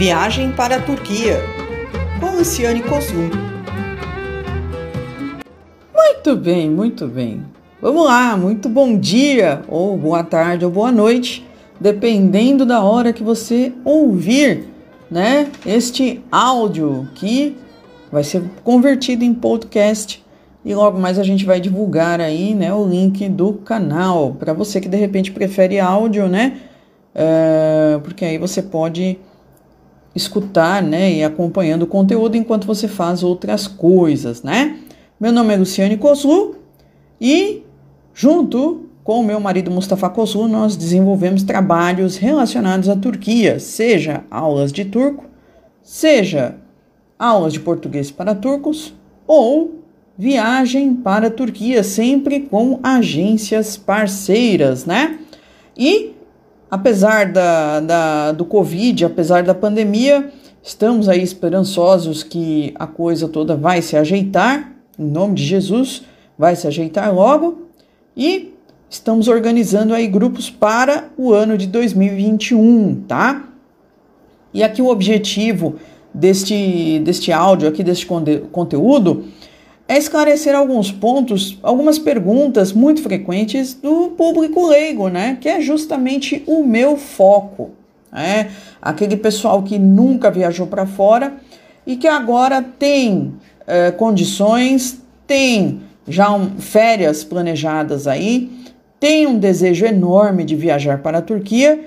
Viagem para a Turquia, com Luciane Kosum. Muito bem, muito bem. Vamos lá, muito bom dia, ou boa tarde, ou boa noite, dependendo da hora que você ouvir, né? Este áudio que vai ser convertido em podcast e logo mais a gente vai divulgar aí, né, o link do canal para você que de repente prefere áudio, né? É, porque aí você pode escutar, né, e acompanhando o conteúdo enquanto você faz outras coisas, né? Meu nome é Luciane Koslu e junto com o meu marido Mustafa Koslu nós desenvolvemos trabalhos relacionados à Turquia, seja aulas de turco, seja aulas de português para turcos ou viagem para a Turquia, sempre com agências parceiras, né? E apesar da, da, do Covid, apesar da pandemia, estamos aí esperançosos que a coisa toda vai se ajeitar, em nome de Jesus, vai se ajeitar logo e estamos organizando aí grupos para o ano de 2021, tá? E aqui o objetivo deste, deste áudio, aqui deste conteúdo, é esclarecer alguns pontos, algumas perguntas muito frequentes do público leigo, né? Que é justamente o meu foco. Né? Aquele pessoal que nunca viajou para fora e que agora tem é, condições, tem já um, férias planejadas aí, tem um desejo enorme de viajar para a Turquia,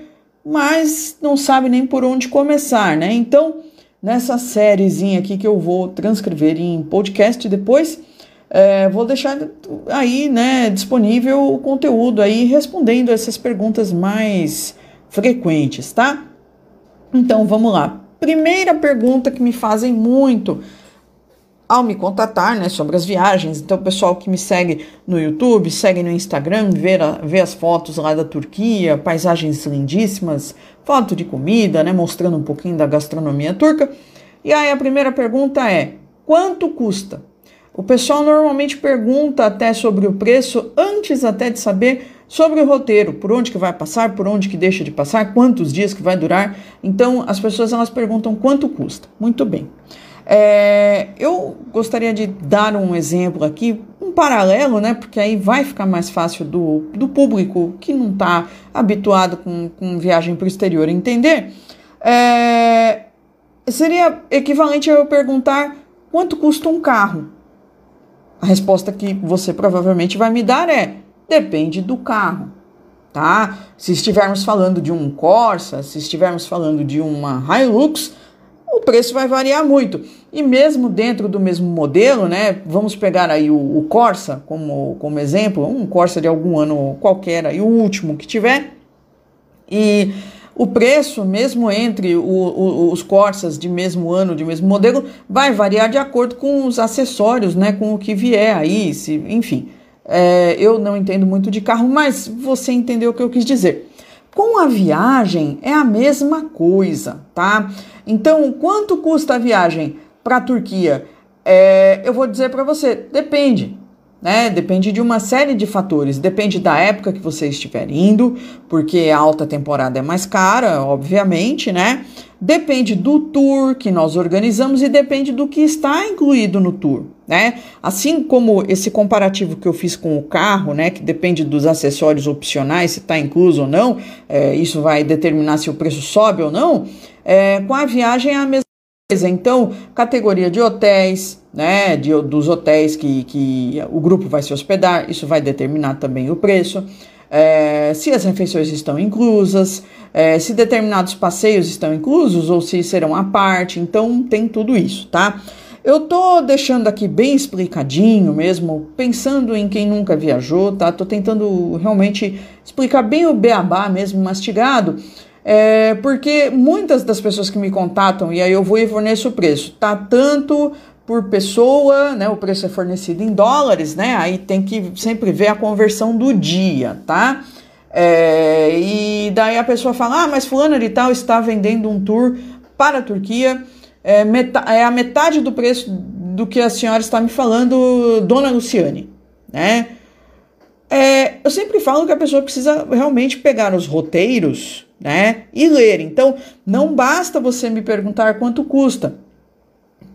mas não sabe nem por onde começar, né? Então, nessa sériezinha aqui que eu vou transcrever em podcast depois. É, vou deixar aí, né, disponível o conteúdo aí respondendo essas perguntas mais frequentes, tá? Então vamos lá. Primeira pergunta que me fazem muito ao me contatar, né, sobre as viagens. Então, o pessoal que me segue no YouTube, segue no Instagram, vê, a, vê as fotos lá da Turquia, paisagens lindíssimas, foto de comida, né, mostrando um pouquinho da gastronomia turca. E aí a primeira pergunta é: quanto custa? O pessoal normalmente pergunta até sobre o preço antes até de saber sobre o roteiro, por onde que vai passar, por onde que deixa de passar, quantos dias que vai durar. Então as pessoas elas perguntam quanto custa. Muito bem. É, eu gostaria de dar um exemplo aqui, um paralelo, né? Porque aí vai ficar mais fácil do, do público que não está habituado com, com viagem para o exterior entender. É, seria equivalente a eu perguntar quanto custa um carro. A resposta que você provavelmente vai me dar é: depende do carro, tá? Se estivermos falando de um Corsa, se estivermos falando de uma Hilux, preço vai variar muito. E mesmo dentro do mesmo modelo, né? Vamos pegar aí o, o Corsa como, como exemplo, um Corsa de algum ano qualquer, e o último que tiver. E o preço, mesmo entre o, o, os Corsas de mesmo ano, de mesmo modelo, vai variar de acordo com os acessórios, né? Com o que vier aí, se, enfim. É, eu não entendo muito de carro, mas você entendeu o que eu quis dizer. Com a viagem é a mesma coisa, tá? Então, quanto custa a viagem para a Turquia? É, eu vou dizer para você, depende. Né? Depende de uma série de fatores. Depende da época que você estiver indo, porque a alta temporada é mais cara, obviamente, né? Depende do tour que nós organizamos e depende do que está incluído no tour, né? Assim como esse comparativo que eu fiz com o carro, né? Que depende dos acessórios opcionais, se está incluso ou não, é, isso vai determinar se o preço sobe ou não. É, com a viagem é a mesma coisa. Então, categoria de hotéis, né? De, dos hotéis que, que o grupo vai se hospedar, isso vai determinar também o preço é, se as refeições estão inclusas, é, se determinados passeios estão inclusos ou se serão à parte. Então, tem tudo isso, tá? Eu tô deixando aqui bem explicadinho mesmo, pensando em quem nunca viajou, tá? Tô tentando realmente explicar bem o beabá mesmo, mastigado, é, porque muitas das pessoas que me contatam, e aí eu vou e forneço o preço, tá tanto por pessoa, né? O preço é fornecido em dólares, né? Aí tem que sempre ver a conversão do dia, tá? É, e daí a pessoa fala: ah, mas fulano de tal está vendendo um tour para a Turquia, é, é a metade do preço do que a senhora está me falando, dona Luciane, né? É, eu sempre falo que a pessoa precisa realmente pegar os roteiros né? E ler. Então, não basta você me perguntar quanto custa.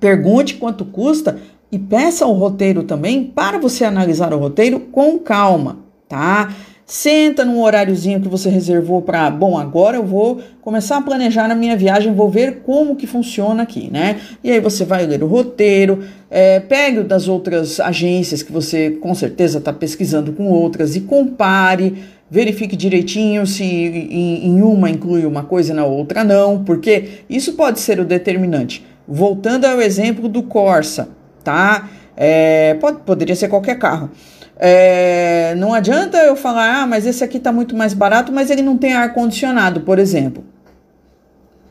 Pergunte quanto custa e peça o roteiro também para você analisar o roteiro com calma, tá? Senta num horáriozinho que você reservou para, bom, agora eu vou começar a planejar a minha viagem, vou ver como que funciona aqui, né? E aí você vai ler o roteiro, é, pegue das outras agências que você com certeza está pesquisando com outras e compare, verifique direitinho se em, em uma inclui uma coisa e na outra não, porque isso pode ser o determinante. Voltando ao exemplo do Corsa, tá? É, pode, poderia ser qualquer carro. É, não adianta eu falar, ah, mas esse aqui está muito mais barato, mas ele não tem ar-condicionado, por exemplo.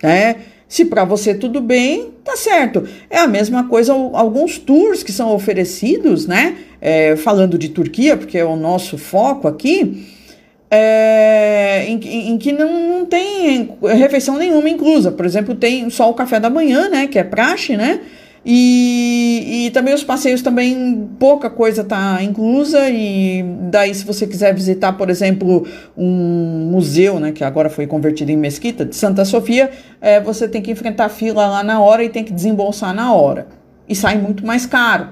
É, se para você tudo bem, tá certo. É a mesma coisa, alguns tours que são oferecidos, né? É, falando de Turquia, porque é o nosso foco aqui, é, em, em, que não, não tem refeição nenhuma inclusa. Por exemplo, tem só o café da manhã, né? Que é praxe, né? E, e também os passeios também pouca coisa está inclusa e daí se você quiser visitar, por exemplo, um museu, né, que agora foi convertido em mesquita de Santa Sofia, é, você tem que enfrentar fila lá na hora e tem que desembolsar na hora e sai muito mais caro,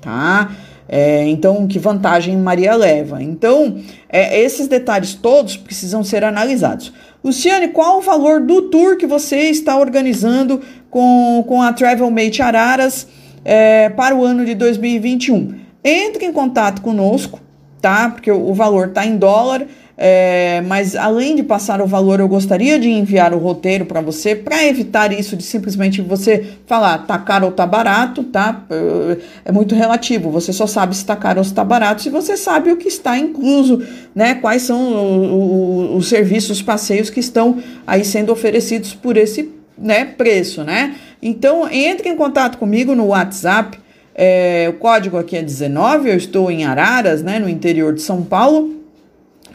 tá? É, então, que vantagem Maria leva? Então, é, esses detalhes todos precisam ser analisados. Luciane, qual o valor do tour que você está organizando com, com a Travelmate Araras é, para o ano de 2021. Entre em contato conosco, tá? Porque o, o valor está em dólar. É, mas além de passar o valor, eu gostaria de enviar o roteiro para você para evitar isso de simplesmente você falar tá caro ou tá barato, tá? É muito relativo. Você só sabe se tá caro ou se tá barato se você sabe o que está incluso, né? Quais são o, o, os serviços, os passeios que estão aí sendo oferecidos por esse né, preço, né? Então, entre em contato comigo no WhatsApp. É, o código aqui é 19, eu estou em Araras, né, no interior de São Paulo.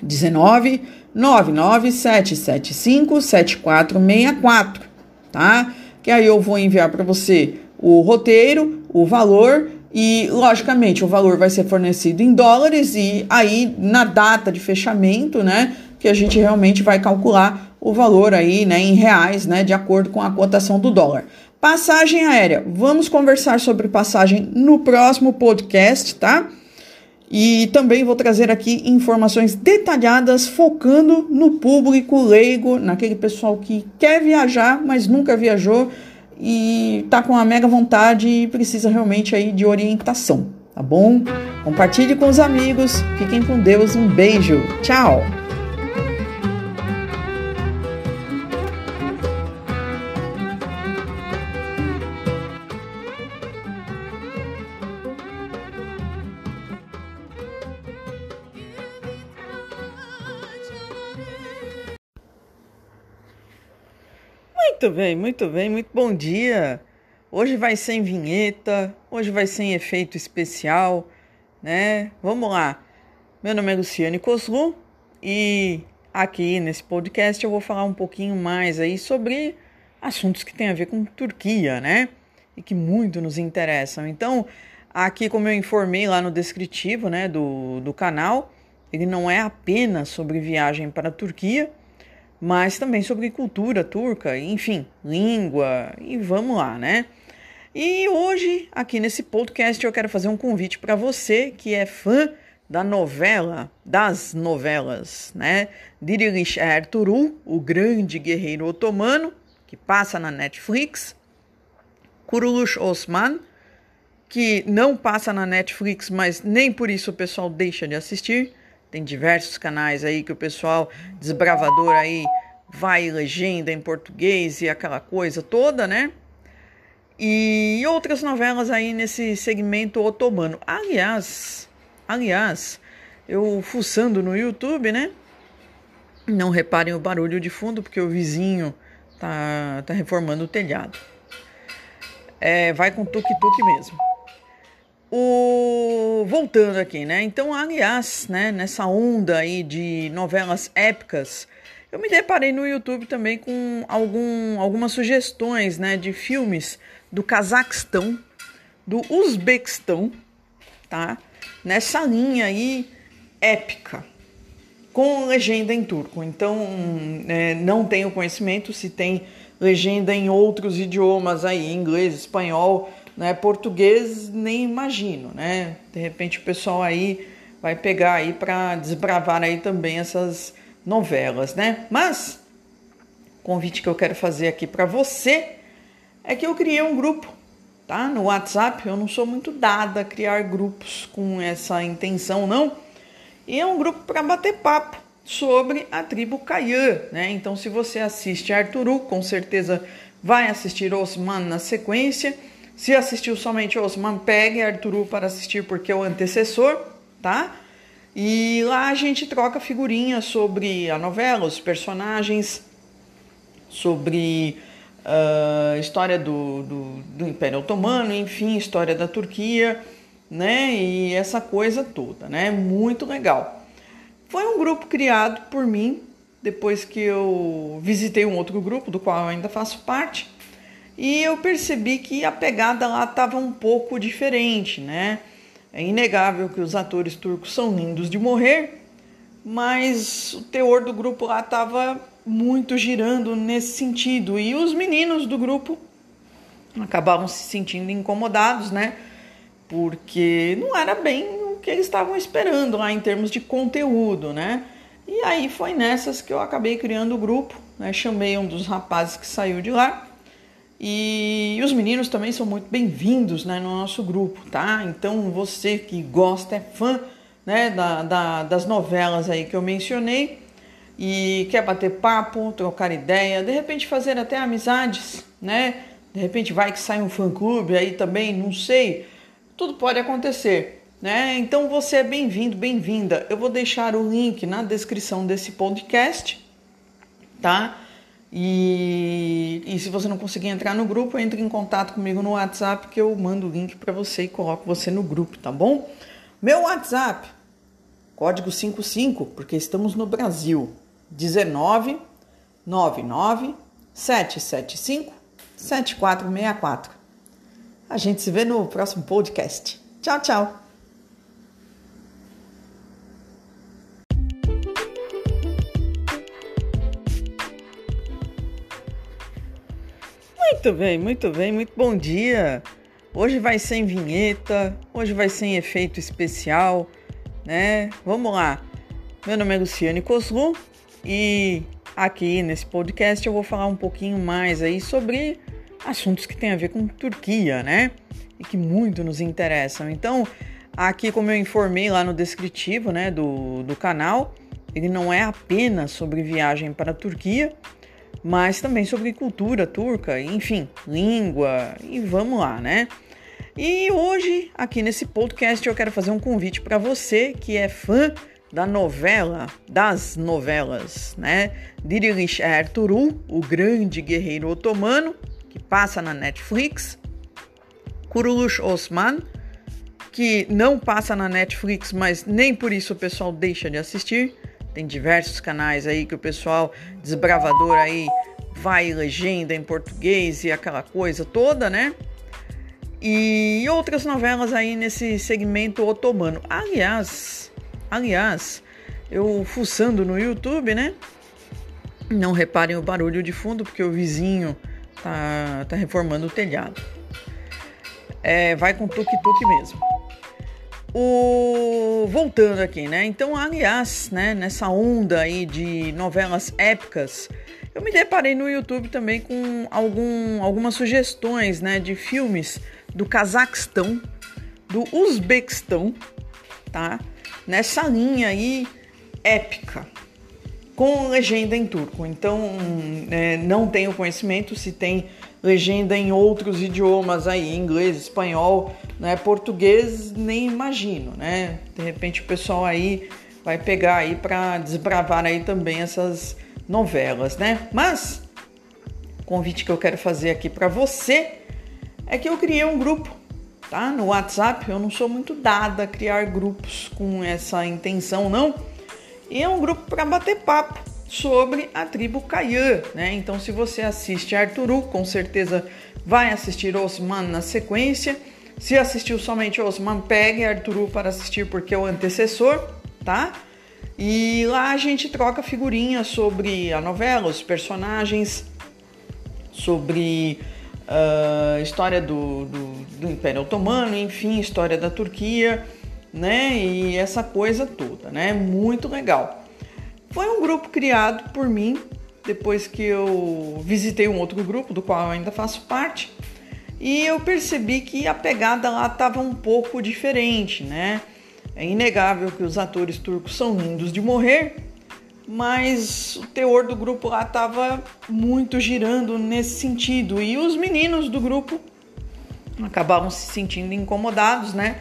19 99775 7464, tá? Que aí eu vou enviar para você o roteiro, o valor e, logicamente, o valor vai ser fornecido em dólares e aí na data de fechamento, né, que a gente realmente vai calcular o valor aí, né, em reais, né, de acordo com a cotação do dólar. Passagem aérea. Vamos conversar sobre passagem no próximo podcast, tá? E também vou trazer aqui informações detalhadas focando no público leigo, naquele pessoal que quer viajar, mas nunca viajou e tá com uma mega vontade e precisa realmente aí de orientação, tá bom? Compartilhe com os amigos. Fiquem com Deus. Um beijo. Tchau. Muito bem, muito bem, muito bom dia. Hoje vai sem vinheta, hoje vai sem efeito especial, né? Vamos lá. Meu nome é Luciane Coslu e aqui nesse podcast eu vou falar um pouquinho mais aí sobre assuntos que têm a ver com Turquia, né? E que muito nos interessam. Então, aqui como eu informei lá no descritivo, né, do, do canal, ele não é apenas sobre viagem para a Turquia, mas também sobre cultura turca, enfim, língua e vamos lá, né? E hoje, aqui nesse podcast, eu quero fazer um convite para você que é fã da novela, das novelas, né? Dirilish Ertuğrul, o grande guerreiro otomano, que passa na Netflix. Kuruluş Osman, que não passa na Netflix, mas nem por isso o pessoal deixa de assistir. Tem diversos canais aí que o pessoal desbravador aí vai legenda em português e aquela coisa toda, né? E outras novelas aí nesse segmento otomano. Aliás, aliás, eu fuçando no YouTube, né? Não reparem o barulho de fundo porque o vizinho tá, tá reformando o telhado. É, vai com tuk-tuk mesmo. O voltando aqui, né? Então, aliás, né, nessa onda aí de novelas épicas, eu me deparei no YouTube também com algum, algumas sugestões, né, de filmes do Cazaquistão, do Uzbequistão, tá? Nessa linha aí épica. com legenda em turco. Então, é, não tenho conhecimento se tem legenda em outros idiomas aí, inglês, espanhol, né, português, nem imagino, né? De repente o pessoal aí vai pegar aí para desbravar aí também essas novelas, né? Mas o convite que eu quero fazer aqui para você é que eu criei um grupo, tá? No WhatsApp, eu não sou muito dada a criar grupos com essa intenção, não. E é um grupo para bater papo sobre a tribo Caiã, né? Então, se você assiste Arturu, com certeza vai assistir Osman na sequência. Se assistiu somente Osman, pegue Arturu para assistir porque é o antecessor, tá? E lá a gente troca figurinhas sobre a novela, os personagens, sobre a uh, história do, do, do, Império Otomano, enfim, história da Turquia, né? E essa coisa toda, né? Muito legal. Foi um grupo criado por mim depois que eu visitei um outro grupo do qual eu ainda faço parte e eu percebi que a pegada lá estava um pouco diferente, né? É inegável que os atores turcos são lindos de morrer, mas o teor do grupo lá estava muito girando nesse sentido. E os meninos do grupo acabavam se sentindo incomodados, né? Porque não era bem o que eles estavam esperando lá em termos de conteúdo, né? E aí foi nessas que eu acabei criando o grupo, né? Chamei um dos rapazes que saiu de lá e, os meninos também são muito bem-vindos né, no nosso grupo, tá? Então você que gosta, é fã né, da, da, das novelas aí que eu mencionei e quer bater papo, trocar ideia, de repente fazer até amizades, né? De repente vai que sai um fã-clube aí também, não sei. Tudo pode acontecer, né? Então você é bem-vindo, bem-vinda. Eu vou deixar o link na descrição desse podcast, tá? E, e se você não conseguir entrar no grupo, entre em contato comigo no WhatsApp que eu mando o link para você e coloco você no grupo, tá bom? Meu WhatsApp, código 55, porque estamos no Brasil, 19 99 775 7464. A gente se vê no próximo podcast. Tchau, tchau. Muito bem, muito bem, muito bom dia. Hoje vai sem vinheta, hoje vai sem efeito especial, né? Vamos lá. Meu nome é Luciane Coslu e aqui nesse podcast eu vou falar um pouquinho mais aí sobre assuntos que têm a ver com Turquia, né? E que muito nos interessam. Então, aqui como eu informei lá no descritivo, né, do, do canal, ele não é apenas sobre viagem para a Turquia, mas também sobre cultura turca, enfim, língua e vamos lá, né? E hoje, aqui nesse podcast, eu quero fazer um convite para você que é fã da novela, das novelas, né? Dirilish Ertuğrul, o grande guerreiro otomano, que passa na Netflix. Kuruluş Osman, que não passa na Netflix, mas nem por isso o pessoal deixa de assistir. Tem diversos canais aí que o pessoal desbravador aí vai legenda em português e aquela coisa toda, né? E outras novelas aí nesse segmento otomano. Aliás, aliás, eu fuçando no YouTube, né? Não reparem o barulho de fundo porque o vizinho tá, tá reformando o telhado. É, vai com tuk-tuk mesmo. O... Voltando aqui, né? Então, aliás, né, nessa onda aí de novelas épicas, eu me deparei no YouTube também com algum, algumas sugestões, né, de filmes do Cazaquistão, do Uzbequistão, tá? Nessa linha aí épica, com legenda em turco. Então, é, não tenho conhecimento se tem legenda em outros idiomas aí, inglês, espanhol, né, português, nem imagino, né? De repente o pessoal aí vai pegar aí para desbravar aí também essas novelas, né? Mas o convite que eu quero fazer aqui para você é que eu criei um grupo, tá? No WhatsApp, eu não sou muito dada a criar grupos com essa intenção, não. E é um grupo para bater papo sobre a tribo Caiã, né? Então, se você assiste Arturu, com certeza vai assistir Osman na sequência. Se assistiu somente Osman, pegue Arturu para assistir porque é o antecessor, tá? E lá a gente troca figurinhas sobre a novela, os personagens, sobre a uh, história do, do, do, Império Otomano, enfim, história da Turquia, né? E essa coisa toda, né? Muito legal. Foi um grupo criado por mim depois que eu visitei um outro grupo do qual eu ainda faço parte e eu percebi que a pegada lá estava um pouco diferente, né? É inegável que os atores turcos são lindos de morrer, mas o teor do grupo lá estava muito girando nesse sentido e os meninos do grupo acabavam se sentindo incomodados, né?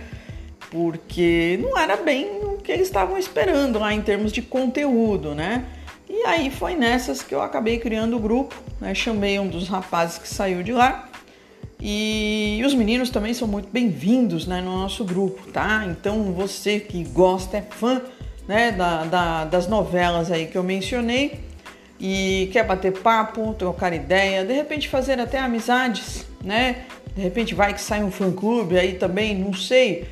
Porque não era bem que eles estavam esperando lá em termos de conteúdo, né? E aí foi nessas que eu acabei criando o grupo, né? Chamei um dos rapazes que saiu de lá e os meninos também são muito bem-vindos né, no nosso grupo, tá? Então você que gosta, é fã né, da, da, das novelas aí que eu mencionei e quer bater papo, trocar ideia, de repente fazer até amizades, né? De repente vai que sai um fã-clube aí também, não sei.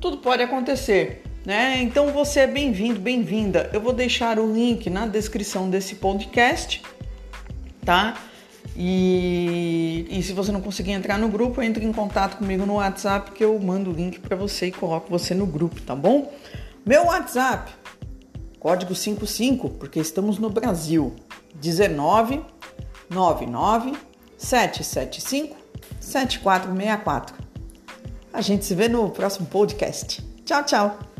Tudo pode acontecer, né? Então você é bem-vindo, bem-vinda. Eu vou deixar o link na descrição desse podcast, tá? E, e, se você não conseguir entrar no grupo, entre em contato comigo no WhatsApp que eu mando o link para você e coloco você no grupo, tá bom? Meu WhatsApp, código 55, porque estamos no Brasil, 19 99 775 7464. A gente se vê no próximo podcast. Tchau, tchau!